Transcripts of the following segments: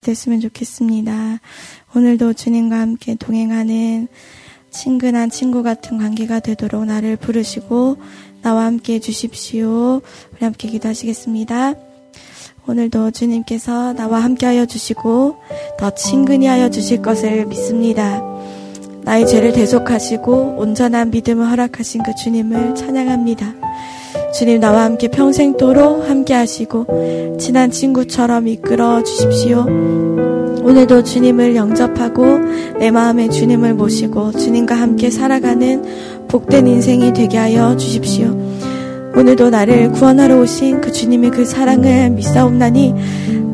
됐으면 좋겠습니다. 오늘도 주님과 함께 동행하는 친근한 친구 같은 관계가 되도록 나를 부르시고 나와 함께 해주십시오. 우리 함께 기도하시겠습니다. 오늘도 주님께서 나와 함께 하여 주시고 더 친근히 하여 주실 것을 믿습니다. 나의 죄를 대속하시고 온전한 믿음을 허락하신 그 주님을 찬양합니다. 주님 나와 함께 평생도록 함께 하시고 친한 친구처럼 이끌어 주십시오. 오늘도 주님을 영접하고 내 마음에 주님을 모시고 주님과 함께 살아가는 복된 인생이 되게 하여 주십시오. 오늘도 나를 구원하러 오신 그 주님의 그 사랑을 믿사옵나니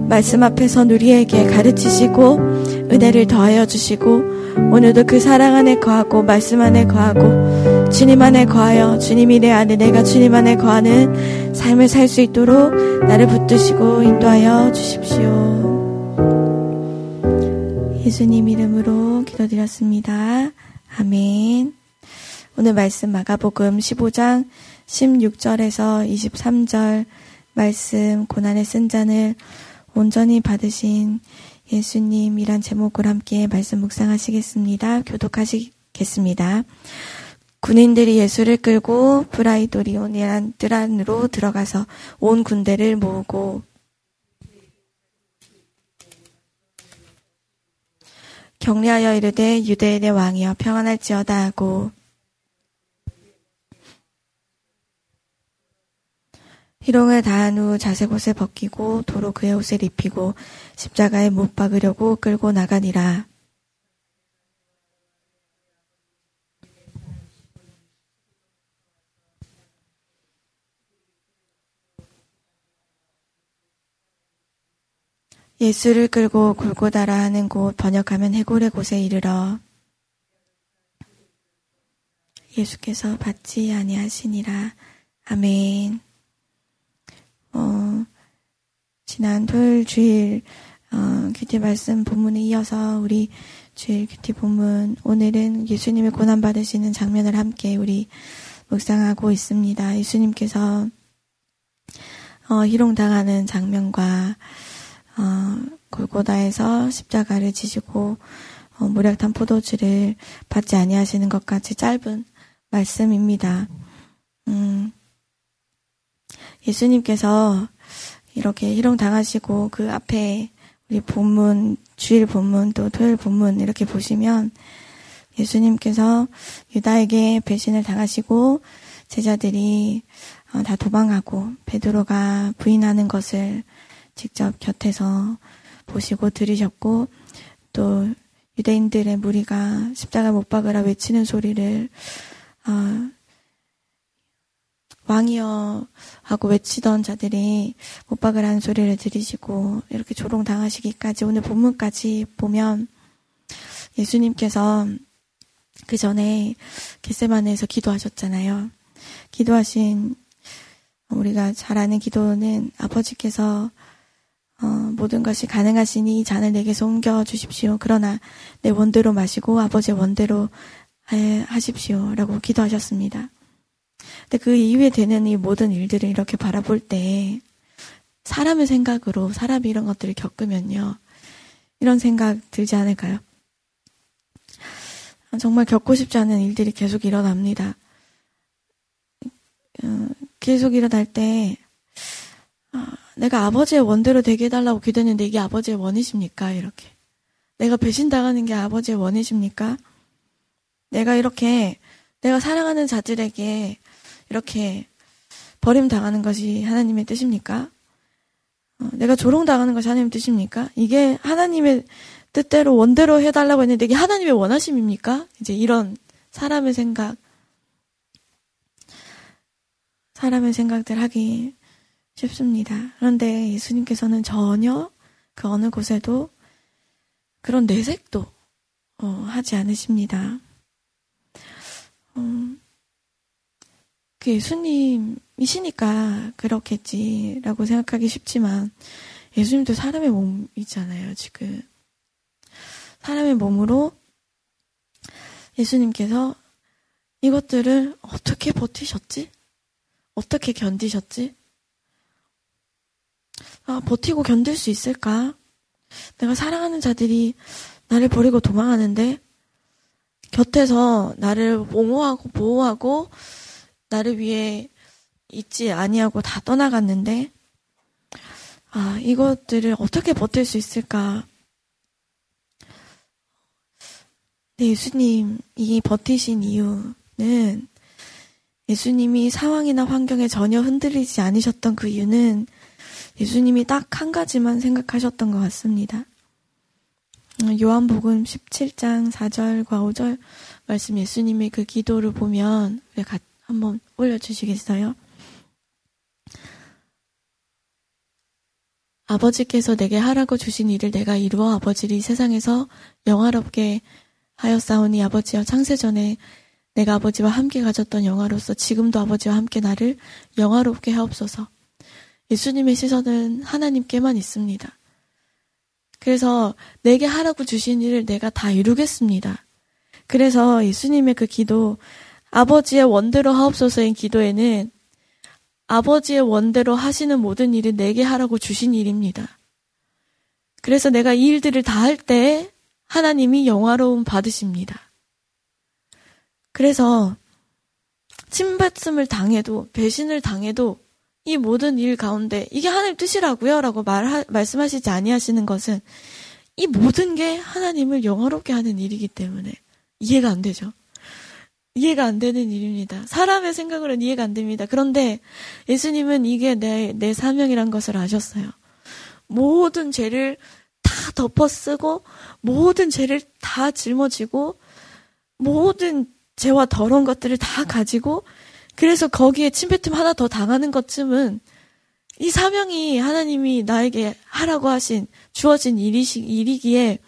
말씀 앞에서 우리에게 가르치시고 은혜를 더하여 주시고 오늘도 그 사랑 안에 거하고 말씀 안에 거하고 주님 안에 거하여 주님이 내 안에 내가 주님 안에 거하는 삶을 살 수 있도록 나를 붙드시고 인도하여 주십시오. 예수님 이름으로 기도드렸습니다. 아멘. 오늘 말씀 마가복음 15장 16절에서 23절 말씀 고난의 쓴 잔을 온전히 받으신 예수님이란 제목을 함께 말씀 묵상하시겠습니다. 교독하시겠습니다. 군인들이 예수를 끌고 브라이도리온이란 뜰 안으로 들어가서 온 군대를 모으고 격려하여 이르되 유대인의 왕이여 평안할지어다 하고 희롱을 다한 후 자색 옷을 벗기고 도로 그의 옷을 입히고 십자가에 못 박으려고 끌고 나가니라. 예수를 끌고 골고다라 하는 곳 번역하면 해골의 곳에 이르러 예수께서 받지 아니하시니라. 아멘. 어, 지난 토요일 주일 어, QT 말씀 본문에 이어서 우리 주일 QT 본문 오늘은 예수님의 고난 받으시는 장면을 함께 우리 묵상하고 있습니다. 예수님께서 어, 희롱당하는 장면과 어, 골고다에서 십자가를 지시고 어, 모략탄 포도주를 받지 아니하시는 것까지 짧은 말씀입니다. 음, 예수님께서 이렇게 희롱 당하시고 그 앞에 우리 본문 주일 본문 또 토요일 본문 이렇게 보시면 예수님께서 유다에게 배신을 당하시고 제자들이 어, 다 도망하고 베드로가 부인하는 것을 직접 곁에서 보시고 들으셨고 또 유대인들의 무리가 십자가 못 박으라 외치는 소리를 어, 왕이여 하고 외치던 자들이 못 박으라는 소리를 들으시고 이렇게 조롱당하시기까지 오늘 본문까지 보면 예수님께서 그 전에 겟세마네에서 기도하셨잖아요. 기도하신 우리가 잘 아는 기도는 아버지께서 어, 모든 것이 가능하시니 이 잔을 내게서 옮겨 주십시오. 그러나 내 원대로 마시고 아버지의 원대로 하십시오. 라고 기도하셨습니다. 근데 그 이후에 되는 이 모든 일들을 이렇게 바라볼 때 사람의 생각으로 사람이 이런 것들을 겪으면요. 이런 생각 들지 않을까요? 정말 겪고 싶지 않은 일들이 계속 일어납니다. 어, 계속 일어날 때 아, 내가 아버지의 원대로 되게 해달라고 기도했는데 이게 아버지의 원이십니까? 이렇게. 내가 배신당하는 게 아버지의 원이십니까? 내가 이렇게, 내가 사랑하는 자들에게 이렇게 버림당하는 것이 하나님의 뜻입니까? 어, 내가 조롱당하는 것이 하나님의 뜻입니까? 이게 하나님의 뜻대로 원대로 해달라고 했는데 이게 하나님의 원하심입니까? 이제 이런 사람의 생각, 사람의 생각들 하기 쉽습니다. 그런데 예수님께서는 전혀 그 어느 곳에도 그런 내색도 어, 하지 않으십니다. 어, 그 예수님이시니까 그렇겠지라고 생각하기 쉽지만 예수님도 사람의 몸이잖아요, 지금. 사람의 몸으로 예수님께서 이것들을 어떻게 버티셨지? 어떻게 견디셨지? 아, 버티고 견딜 수 있을까? 내가 사랑하는 자들이 나를 버리고 도망하는데 곁에서 나를 옹호하고 보호하고 나를 위해 있지 아니하고 다 떠나갔는데 아 이것들을 어떻게 버틸 수 있을까? 네, 예수님이 버티신 이유는 예수님이 상황이나 환경에 전혀 흔들리지 않으셨던 그 이유는 예수님이 딱 한 가지만 생각하셨던 것 같습니다. 음, 요한복음 17장 4절과 5절 말씀 예수님의 그 기도를 보면 한번 올려주시겠어요? 아버지께서 내게 하라고 주신 일을 내가 이루어 아버지를 이 세상에서 영화롭게 하였사오니 아버지여 창세전에 내가 아버지와 함께 가졌던 영화로서 지금도 아버지와 함께 나를 영화롭게 하옵소서. 예수님의 시선은 하나님께만 있습니다. 그래서 내게 하라고 주신 일을 내가 다 이루겠습니다. 그래서 예수님의 그 기도, 아버지의 원대로 하옵소서인 기도에는 아버지의 원대로 하시는 모든 일을 내게 하라고 주신 일입니다. 그래서 내가 이 일들을 다 할 때 하나님이 영화로움 받으십니다. 그래서 침뱉음을 당해도 배신을 당해도 이 모든 일 가운데 이게 하나님 뜻이라고요? 라고 말 말씀하시지 아니하시는 것은 이 모든 게 하나님을 영화롭게 하는 일이기 때문에 이해가 안 되죠. 이해가 안 되는 일입니다. 사람의 생각으로는 이해가 안 됩니다. 그런데 예수님은 이게 내, 내 사명이란 것을 아셨어요. 모든 죄를 다 덮어 쓰고, 모든 죄를 다 짊어지고, 모든 죄와 더러운 것들을 다 가지고, 그래서 거기에 침뱉음 하나 더 당하는 것쯤은 이 사명이 하나님이 나에게 하라고 하신 주어진 일이시, 일이기에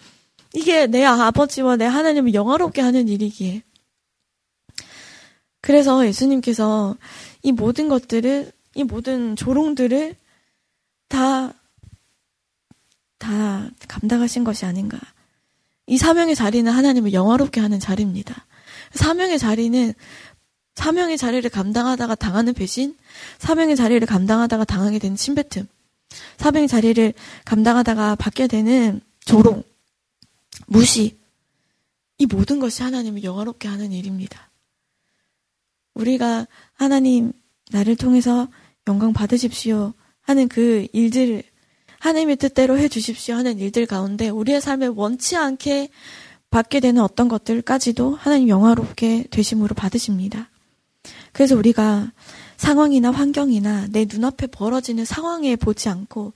이게 내 아버지와 내 하나님을 영화롭게 하는 일이기에 그래서 예수님께서 이 모든 것들을, 이 모든 조롱들을 다, 다 감당하신 것이 아닌가. 이 사명의 자리는 하나님을 영화롭게 하는 자리입니다. 사명의 자리는 사명의 자리를 감당하다가 당하는 배신, 사명의 자리를 감당하다가 당하게 되는 침뱉음, 사명의 자리를 감당하다가 받게 되는 조롱, 무시, 이 모든 것이 하나님을 영화롭게 하는 일입니다. 우리가 하나님 나를 통해서 영광 받으십시오 하는 그 일들 하나님의 뜻대로 해 주십시오 하는 일들 가운데 우리의 삶에 원치 않게 받게 되는 어떤 것들까지도 하나님 영화롭게 되심으로 받으십니다. 그래서 우리가 상황이나 환경이나 내 눈앞에 벌어지는 상황에 보지 않고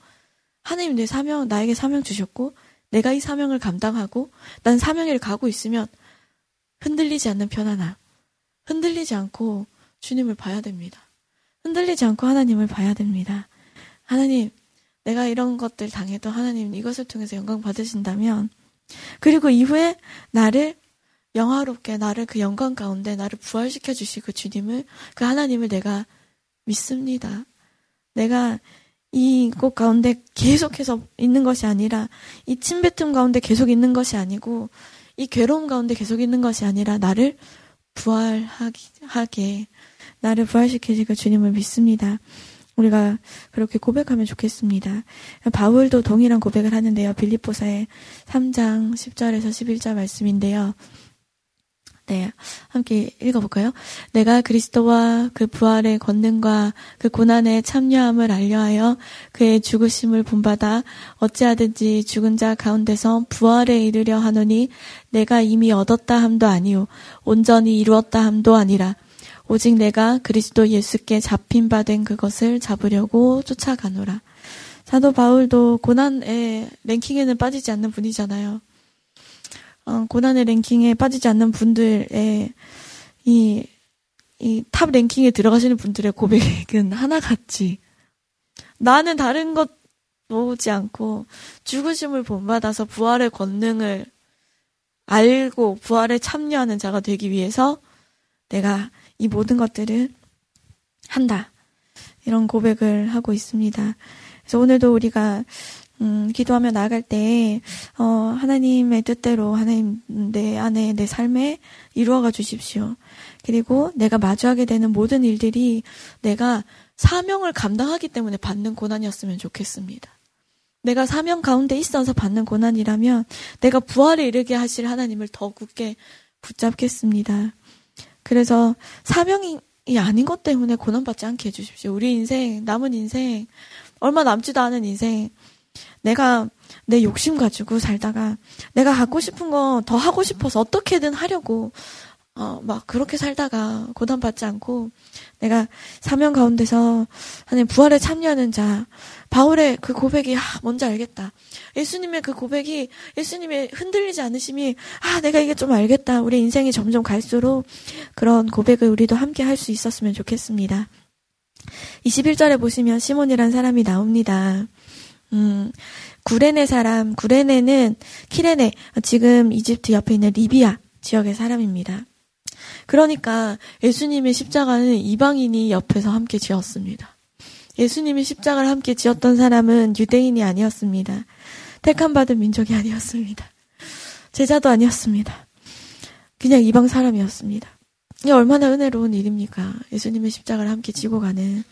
하나님 내 사명 나에게 사명 주셨고 내가 이 사명을 감당하고 난 사명을 가고 있으면 흔들리지 않는 편안함. 흔들리지 않고 주님을 봐야 됩니다. 흔들리지 않고 하나님을 봐야 됩니다. 하나님, 내가 이런 것들 당해도 하나님 이것을 통해서 영광 받으신다면, 그리고 이후에 나를 영화롭게 나를 그 영광 가운데 나를 부활시켜 주시고 그 주님을 그 하나님을 내가 믿습니다. 내가 이 곳 가운데 계속해서 있는 것이 아니라 이 침뱉음 가운데 계속 있는 것이 아니고 이 괴로움 가운데 계속 있는 것이 아니라 나를 부활하게 나를 부활시키시고 주님을 믿습니다. 우리가 그렇게 고백하면 좋겠습니다. 바울도 동일한 고백을 하는데요. 빌립보사의 3장 10절에서 11절 말씀인데요. 네, 함께 읽어볼까요? 내가 그리스도와 그 부활의 권능과 그 고난의 참여함을 알려하여 그의 죽으심을 본받아 어찌하든지 죽은 자 가운데서 부활에 이르려 하노니 내가 이미 얻었다 함도 아니요 온전히 이루었다 함도 아니라 오직 내가 그리스도 예수께 잡힌 바 된 그것을 잡으려고 쫓아가노라. 사도 바울도 고난의 랭킹에는 빠지지 않는 분이잖아요. 어, 고난의 랭킹에 빠지지 않는 분들의 이, 이 top ranking에 들어가시는 분들의 고백은 하나같이 나는 다른 것 보지 않고 죽으심을 본받아서 부활의 권능을 알고 부활에 참여하는 자가 되기 위해서 내가 이 모든 것들을 한다. 이런 고백을 하고 있습니다. 그래서 오늘도 우리가 음, 기도하며 나아갈 때, 어, 하나님의 뜻대로 하나님 내 안에 내 삶에 이루어가 주십시오. 그리고 내가 마주하게 되는 모든 일들이 내가 사명을 감당하기 때문에 받는 고난이었으면 좋겠습니다. 내가 사명 가운데 있어서 받는 고난이라면 내가 부활에 이르게 하실 하나님을 더 굳게 붙잡겠습니다. 그래서 사명이 아닌 것 때문에 고난받지 않게 해주십시오. 우리 인생, 남은 인생, 얼마 남지도 않은 인생, 내가 내 욕심 가지고 살다가 내가 갖고 싶은 거 더 하고 싶어서 어떻게든 하려고 어, 막 그렇게 살다가 고난받지 않고 내가 사명 가운데서 하나님 부활에 참여하는 자 바울의 그 고백이 아, 뭔지 알겠다. 예수님의 그 고백이 예수님의 흔들리지 않으심이 아 내가 이게 좀 알겠다. 우리 인생이 점점 갈수록 그런 고백을 우리도 함께 할 수 있었으면 좋겠습니다. 21절에 보시면 시몬이란 사람이 나옵니다. 음, 구레네 사람, 구레네는 키레네, 지금 이집트 옆에 있는 리비아 지역의 사람입니다. 그러니까 예수님의 십자가는 이방인이 옆에서 함께 지었습니다. 예수님이 십자가를 함께 지었던 사람은 유대인이 아니었습니다. 택함 받은 민족이 아니었습니다. 제자도 아니었습니다. 그냥 이방 사람이었습니다. 이 얼마나 은혜로운 일입니까? 예수님의 십자가를 함께 지고 가는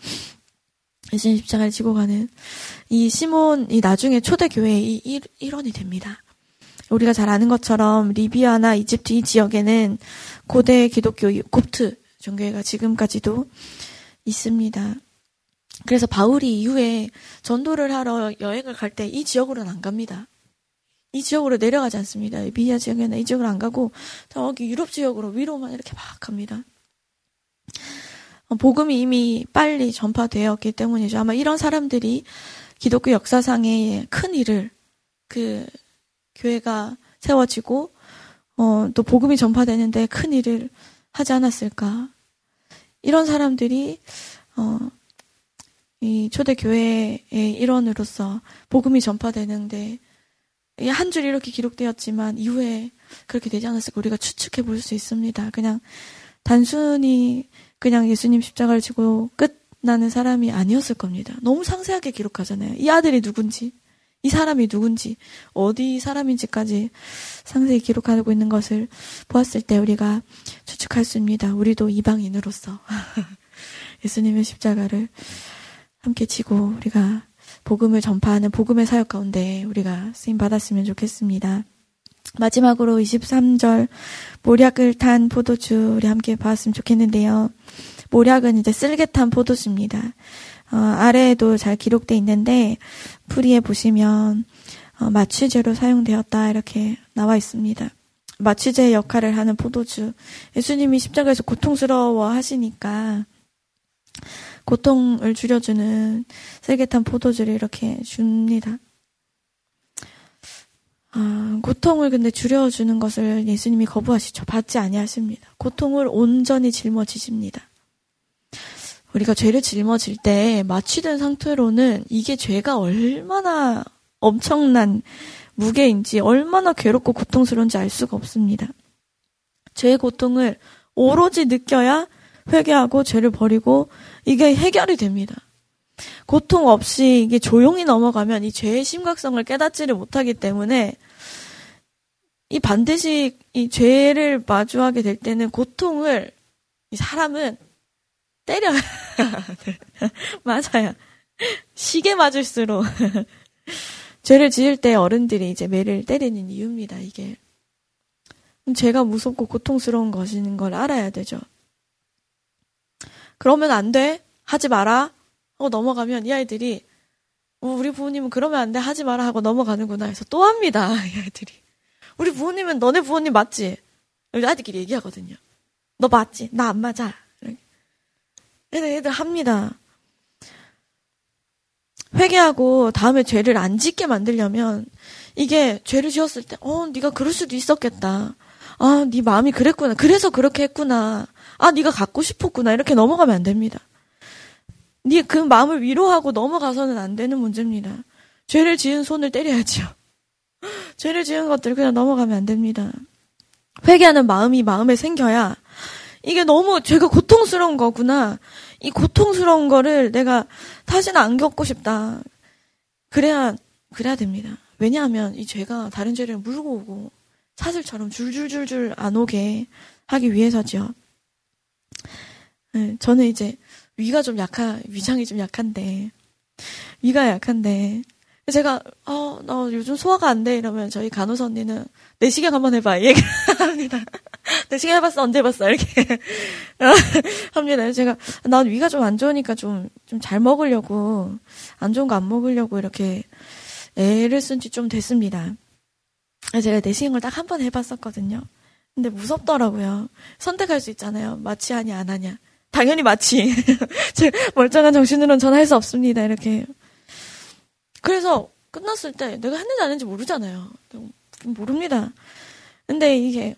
예수님 십자가를 지고 가는 이 시몬이 나중에 초대 교회의 일, 일원이 됩니다. 우리가 잘 아는 것처럼 리비아나 이집트 이 지역에는 고대 기독교 곱트 종교회가 지금까지도 있습니다. 그래서 바울이 이후에 전도를 하러 여행을 갈 때 이 지역으로는 안 갑니다. 이 지역으로 내려가지 않습니다. 비아 지역에는 이 지역으로 안 가고 저기 유럽 지역으로 위로만 이렇게 막 갑니다. 어, 복음이 이미 빨리 전파되었기 때문이죠. 아마 이런 사람들이 기독교 역사상의 큰 일을 그 교회가 세워지고 어, 또 복음이 전파되는데 큰 일을 하지 않았을까? 이런 사람들이 어, 이 초대 교회의 일원으로서 복음이 전파되는데 한 줄 이렇게 기록되었지만 이후에 그렇게 되지 않았을까 우리가 추측해 볼 수 있습니다. 그냥 단순히 그냥 예수님 십자가를 지고 끝나는 사람이 아니었을 겁니다. 너무 상세하게 기록하잖아요. 이 아들이 누군지, 이 사람이 누군지, 어디 사람인지까지 상세히 기록하고 있는 것을 보았을 때 우리가 추측할 수 있습니다. 우리도 이방인으로서 예수님의 십자가를 함께 지고 우리가 복음을 전파하는 복음의 사역 가운데 우리가 쓰임 받았으면 좋겠습니다. 마지막으로 23절 모략을 탄 포도주 우리 함께 봤으면 좋겠는데요. 모략은 이제 쓸개 탄 포도주입니다. 어, 아래에도 잘 기록돼 있는데 풀이에 보시면 어, 마취제로 사용되었다 이렇게 나와 있습니다. 마취제 역할을 하는 포도주. 예수님이 십자가에서 고통스러워 하시니까 고통을 줄여주는 쓸개탄 포도주를 이렇게 줍니다. 아, 고통을 근데 줄여주는 것을 예수님이 거부하시죠. 받지 아니하십니다. 고통을 온전히 짊어지십니다. 우리가 죄를 짊어질 때 마취된 상태로는 이게 죄가 얼마나 엄청난 무게인지 얼마나 괴롭고 고통스러운지 알 수가 없습니다. 죄의 고통을 오로지 느껴야 회개하고 죄를 버리고 이게 해결이 됩니다. 고통 없이 이게 조용히 넘어가면 이 죄의 심각성을 깨닫지를 못하기 때문에 이 반드시 이 죄를 마주하게 될 때는 고통을 이 사람은 때려야 맞아요. 시계 맞을수록 죄를 지을 때 어른들이 이제 매를 때리는 이유입니다. 이게 죄가 무섭고 고통스러운 것인 걸 알아야 되죠. 그러면 안 돼. 하지 마라. 하고 넘어가면 이 아이들이 어, 우리 부모님은 그러면 안 돼. 하지 마라 하고 넘어가는구나 해서 또 합니다. 이 아이들이. 우리 부모님은 너네 부모님 맞지? 우리 아이들끼리 얘기하거든요. 너 맞지? 나 안 맞아. 애들, 애들 합니다. 회개하고 다음에 죄를 안 짓게 만들려면 이게 죄를 지었을 때, 어, 네가 그럴 수도 있었겠다. 아, 네 마음이 그랬구나. 그래서 그렇게 했구나. 아, 네가 갖고 싶었구나. 이렇게 넘어가면 안 됩니다. 네 그 마음을 위로하고 넘어가서는 안 되는 문제입니다. 죄를 지은 손을 때려야죠. 죄를 지은 것들 그냥 넘어가면 안 됩니다. 회개하는 마음이 마음에 생겨야 이게 너무 죄가 고통스러운 거구나. 이 고통스러운 거를 내가 다시는 안 겪고 싶다. 그래야 그래야 됩니다. 왜냐하면 이 죄가 다른 죄를 물고 오고 사슬처럼 줄줄줄줄 안 오게 하기 위해서죠. 네, 저는 이제 위가 좀 약한, 위장이 좀 약한데, 위가 약한데, 제가 어, 너 요즘 소화가 안 돼 이러면 저희 간호사 언니는 내시경 한번 해봐 얘기합니다. 내시경 해봤어 언제 해봤어 이렇게 합니다. 제가 난 위가 좀 안 좋으니까 좀 좀 잘 먹으려고 안 좋은 거 안 먹으려고 이렇게 애를 쓴 지 좀 됐습니다. 제가 내시경을 딱 한 번 해봤었거든요. 근데 무섭더라고요. 선택할 수 있잖아요. 마취 하냐 안 하냐. 당연히 마취. 제 멀쩡한 정신으로는 전할수 없습니다. 이렇게 그래서 끝났을 때 내가 했는지 안 했는지 모르잖아요. 모릅니다. 근데 이게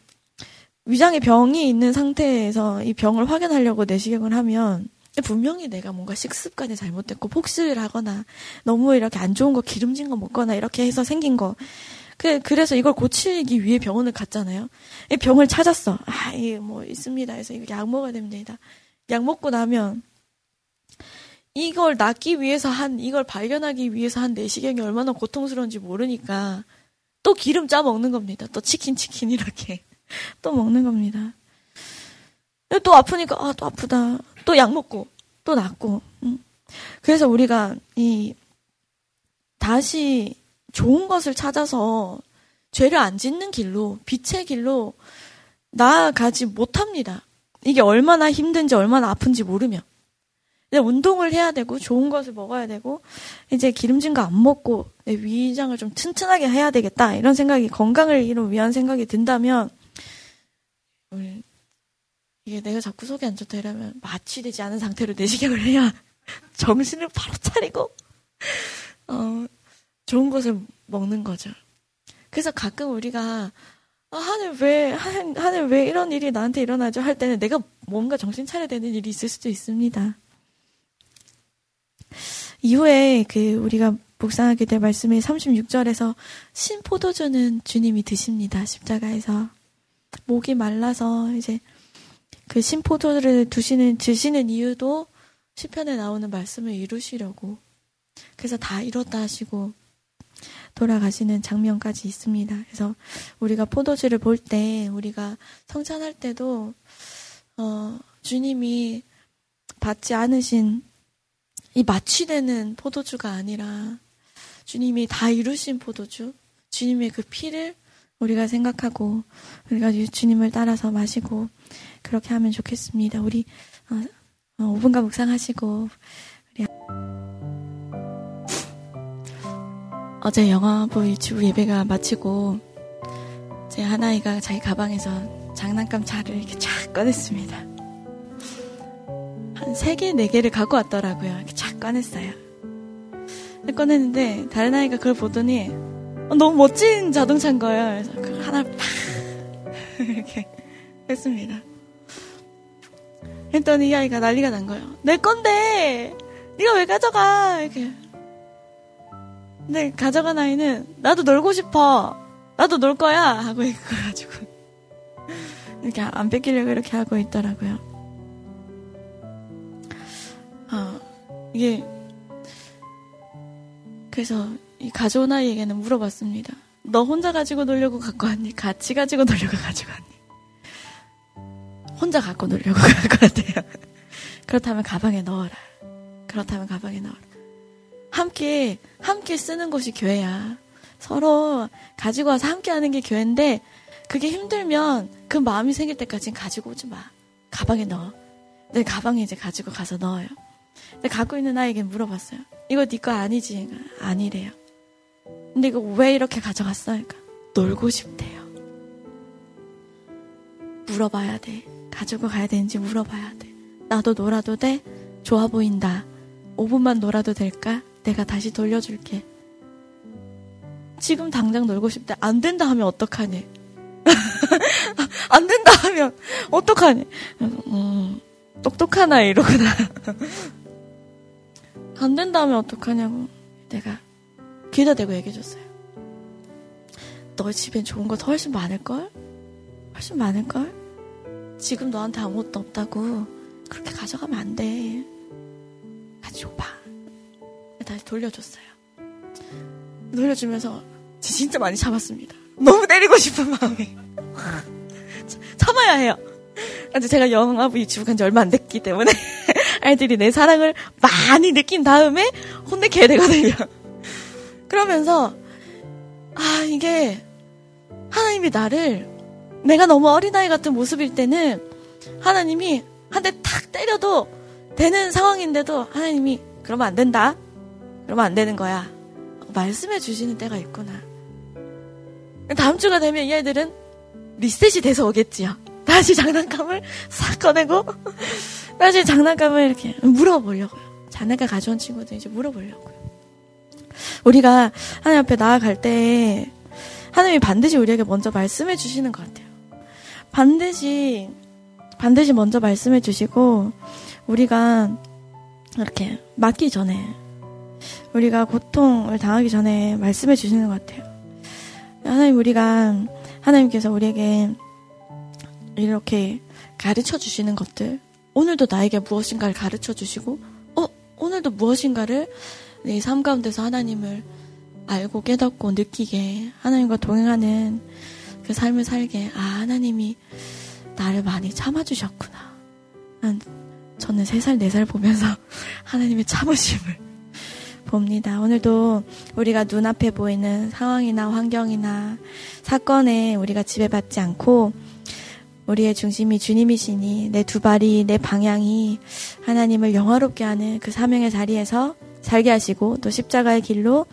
위장에 병이 있는 상태에서 이 병을 확인하려고 내시경을 하면 분명히 내가 뭔가 식습관이 잘못됐고 폭식을 하거나 너무 이렇게 안 좋은 거 기름진 거 먹거나 이렇게 해서 생긴 거. 그, 그래서 이걸 고치기 위해 병원을 갔잖아요. 이 병을 찾았어. 아, 이게 뭐 있습니다. 그래서 이거 약 먹어야 됩니다. 약 먹고 나면 이걸 낫기 위해서 한, 이걸 발견하기 위해서 한 내시경이 얼마나 고통스러운지 모르니까 또 기름 짜 먹는 겁니다. 또 치킨, 치킨 이렇게. 또 먹는 겁니다. 또 아프니까, 아, 또 아프다. 또 약 먹고, 또 낫고. 그래서 우리가 이, 다시 좋은 것을 찾아서 죄를 안 짓는 길로, 빛의 길로 나아가지 못합니다. 이게 얼마나 힘든지 얼마나 아픈지 모르면. 이제 운동을 해야 되고 좋은 것을 먹어야 되고 이제 기름진 거 안 먹고 내 위장을 좀 튼튼하게 해야 되겠다 이런 생각이 건강을 위한 생각이 든다면 이게 내가 자꾸 속이 안 좋다 이러면 마취되지 않은 상태로 내시경을 해야 정신을 바로 차리고 어, 좋은 것을 먹는 거죠. 그래서 가끔 우리가 아, 하늘 왜 하늘, 하늘 왜 이런 일이 나한테 일어나죠 할 때는 내가 뭔가 정신 차려야 되는 일이 있을 수도 있습니다. 이후에 그 우리가 묵상하게 될 말씀의 36절에서 신포도주는 주님이 드십니다. 십자가에서 목이 말라서 이제 그 신포도를 두시는 드시는 이유도 시편에 나오는 말씀을 이루시려고 그래서 다 이뤘다 하시고 돌아가시는 장면까지 있습니다. 그래서 우리가 포도주를 볼 때 우리가 성찬할 때도 어 주님이 받지 않으신 이 마취되는 포도주가 아니라 주님이 다 이루신 포도주, 주님의 그 피를 우리가 생각하고 우리가 주님을 따라서 마시고 그렇게 하면 좋겠습니다. 우리 어, 어, 5분간 묵상하시고 어제 영화부 유치부 예배가 마치고 제 하나이가 자기 가방에서 장난감 차를 이렇게 쫙 꺼냈습니다. 한 3개, 4개를 갖고 왔더라고요. 이렇게 쫙 꺼냈어요. 꺼냈는데, 다른 아이가 그걸 보더니, 어, 너무 멋진 자동차인 거예요. 그래서 그걸 하나 팍! 이렇게 했습니다. 했더니 이 아이가 난리가 난 거예요. 내 건데! 네가 왜 가져가! 이렇게. 근데 가져간 아이는, 나도 놀고 싶어! 나도 놀 거야! 하고 이거가지고. 이렇게 안 뺏기려고 이렇게 하고 있더라고요. 이게 그래서 이 가져온 아이에게는 물어봤습니다. 너 혼자 가지고 놀려고 갖고 왔니? 같이 가지고 놀려고 가지고 왔니? 혼자 갖고 놀려고 갈것 같아요. 그렇다면 가방에 넣어라. 그렇다면 가방에 넣어라. 함께 함께 쓰는 곳이 교회야. 서로 가지고 와서 함께 하는 게 교회인데 그게 힘들면 그 마음이 생길 때까지는 가지고 오지 마. 가방에 넣어. 내 가방에 이제 가지고 가서 넣어요. 근데 갖고 있는 아이에게 물어봤어요. 이거 네 거 아니지? 아니래요. 근데 이거 왜 이렇게 가져갔어? 그러니까 놀고 싶대요. 물어봐야 돼. 가지고 가야 되는지 물어봐야 돼. 나도 놀아도 돼? 좋아 보인다. 5분만 놀아도 될까? 내가 다시 돌려줄게. 지금 당장 놀고 싶대. 안 된다 하면 어떡하니? 안 된다 하면 어떡하니? 음, 똑똑한 아이로구나. 안 된다면 어떡하냐고 내가 귀에다 대고 얘기해줬어요. 너 집엔 좋은 거 훨씬 많을걸? 훨씬 많을걸? 지금 너한테 아무것도 없다고 그렇게 가져가면 안 돼. 가지고 봐. 다시 돌려줬어요. 돌려주면서 진짜 많이 참았습니다. 너무 때리고 싶은 마음이 참아야 해요. 제가 영화부 유튜브 간지 얼마 안 됐기 때문에 아이들이 내 사랑을 많이 느낀 다음에 혼내켜야 되거든요. 그러면서 아 이게 하나님이 나를 내가 너무 어린아이 같은 모습일 때는 하나님이 한 대 탁 때려도 되는 상황인데도 하나님이 그러면 안 된다. 그러면 안 되는 거야. 말씀해 주시는 때가 있구나. 다음 주가 되면 이 아이들은 리셋이 돼서 오겠지요. 다시 장난감을 싹 꺼내고 다시 장난감을 이렇게 물어보려고요. 자네가 가져온 친구들 이제 물어보려고요. 우리가 하나님 앞에 나아갈 때 하나님이 반드시 우리에게 먼저 말씀해 주시는 것 같아요. 반드시 반드시 먼저 말씀해 주시고 우리가 이렇게 맞기 전에 우리가 고통을 당하기 전에 말씀해 주시는 것 같아요. 하나님 우리가 하나님께서 우리에게 이렇게 가르쳐 주시는 것들 오늘도 나에게 무엇인가를 가르쳐 주시고 어 오늘도 무엇인가를 내 삶 가운데서 하나님을 알고 깨닫고 느끼게 하나님과 동행하는 그 삶을 살게 아 하나님이 나를 많이 참아주셨구나. 난 저는 세 살, 네살 보면서 하나님의 참으심을 봅니다. 오늘도 우리가 눈앞에 보이는 상황이나 환경이나 사건에 우리가 지배받지 않고 우리의 중심이 주님이시니 내 두 발이 내 방향이 하나님을 영화롭게 하는 그 사명의 자리에서 살게 하시고 또 십자가의 길로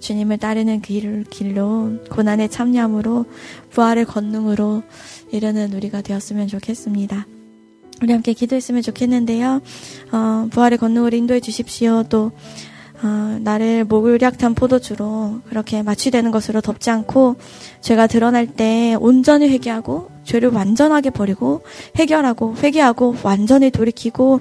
주님을 따르는 그 길로 고난의 참여함으로 부활의 권능으로 이르는 우리가 되었으면 좋겠습니다. 우리 함께 기도했으면 좋겠는데요. 어, 부활의 권능으로 인도해 주십시오. 또 어, 나를 목을약탄 포도주로 그렇게 마취되는 것으로 덮지 않고 죄가 드러날 때 온전히 회개하고 죄를 완전하게 버리고 해결하고 회개하고 완전히 돌이키고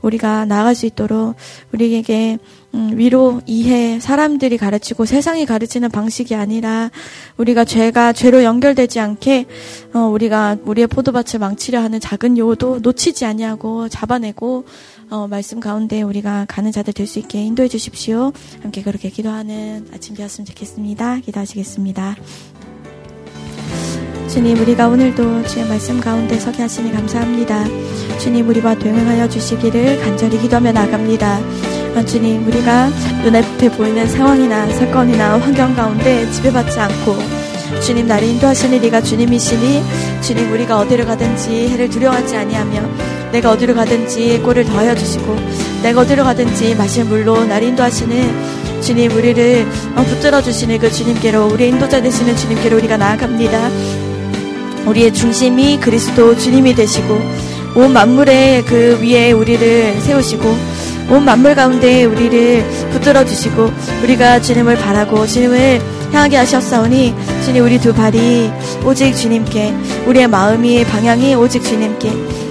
우리가 나아갈 수 있도록 우리에게 음, 위로 이해 사람들이 가르치고 세상이 가르치는 방식이 아니라 우리가 죄가 죄로 연결되지 않게 어, 우리가 우리의 포도밭을 망치려 하는 작은 요도 놓치지 아니하고 잡아내고 어, 말씀 가운데 우리가 가는 자들 될 수 있게 인도해 주십시오. 함께 그렇게 기도하는 아침 되었으면 좋겠습니다. 기도하시겠습니다. 주님, 우리가 오늘도 주의 말씀 가운데 서게 하시니 감사합니다. 주님, 우리와 동행하여 주시기를 간절히 기도하며 나갑니다. 아, 주님, 우리가 눈앞에 보이는 상황이나 사건이나 환경 가운데 지배받지 않고 주님 나를 인도하시는 이가 주님이시니 주님 우리가 어디를 가든지 해를 두려워하지 아니하며 내가 어디로 가든지 꼴을 더하여 주시고 내가 어디로 가든지 마실 물로 나를 인도하시는 주님 우리를 어, 붙들어 주시는 그 주님께로 우리 인도자 되시는 주님께로 우리가 나아갑니다. 우리의 중심이 그리스도 주님이 되시고 온 만물의 그 위에 우리를 세우시고 온 만물 가운데 우리를 붙들어 주시고 우리가 주님을 바라고 주님을 향하게 하셨사오니 주님 우리 두 발이 오직 주님께 우리의 마음이 방향이 오직 주님께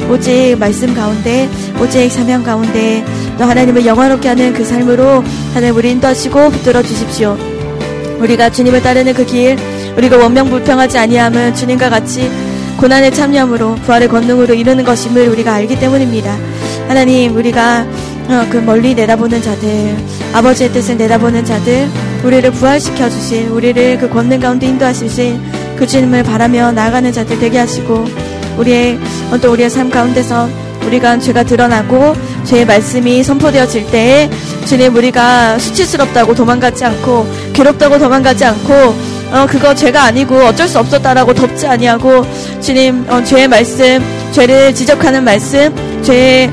오직 말씀 가운데 오직 사명 가운데 또 하나님을 영화롭게 하는 그 삶으로 하나님 우리 인도하시고 붙들어 주십시오. 우리가 주님을 따르는 그 길 우리가 원명 불평하지 아니함은 주님과 같이 고난의 참여함으로 부활의 권능으로 이루는 것임을 우리가 알기 때문입니다. 하나님 우리가 어, 그 멀리 내다보는 자들 아버지의 뜻을 내다보는 자들 우리를 부활시켜 주실 우리를 그 권능 가운데 인도하실 그 주님을 바라며 나아가는 자들 되게 하시고 우리의 또 우리의 삶 가운데서 우리가 죄가 드러나고 죄의 말씀이 선포되어질 때에 주님 우리가 수치스럽다고 도망가지 않고 괴롭다고 도망가지 않고 어 그거 죄가 아니고 어쩔 수 없었다라고 덮지 아니하고 주님 어, 죄의 말씀 죄를 지적하는 말씀 죄의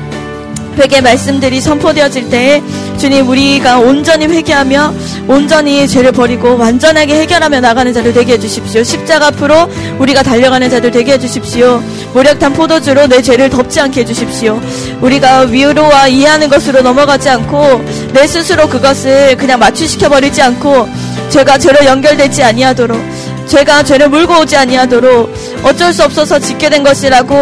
회개 말씀들이 선포되어질 때 주님 우리가 온전히 회개하며 온전히 죄를 버리고 완전하게 해결하며 나가는 자들 되게 해주십시오. 십자가 앞으로 우리가 달려가는 자들 되게 해주십시오. 모략탄 포도주로 내 죄를 덮지 않게 해주십시오. 우리가 위로와 이해하는 것으로 넘어가지 않고 내 스스로 그것을 그냥 마취시켜 버리지 않고 죄가 죄로 연결되지 아니하도록 죄가 죄를 물고 오지 아니하도록 어쩔 수 없어서 짓게 된 것이라고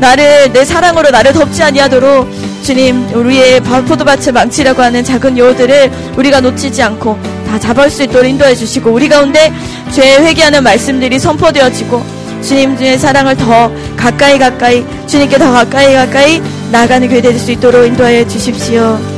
나를 내 사랑으로 나를 덮지 아니하도록 주님 우리의 포도밭을 망치려고 하는 작은 요들을 우리가 놓치지 않고 다 잡을 수 있도록 인도해 주시고 우리 가운데 죄 회개하는 말씀들이 선포되어지고 주님의 사랑을 더 가까이 가까이 주님께 더 가까이 가까이 나가는 교회 될 수 있도록 인도해 주십시오.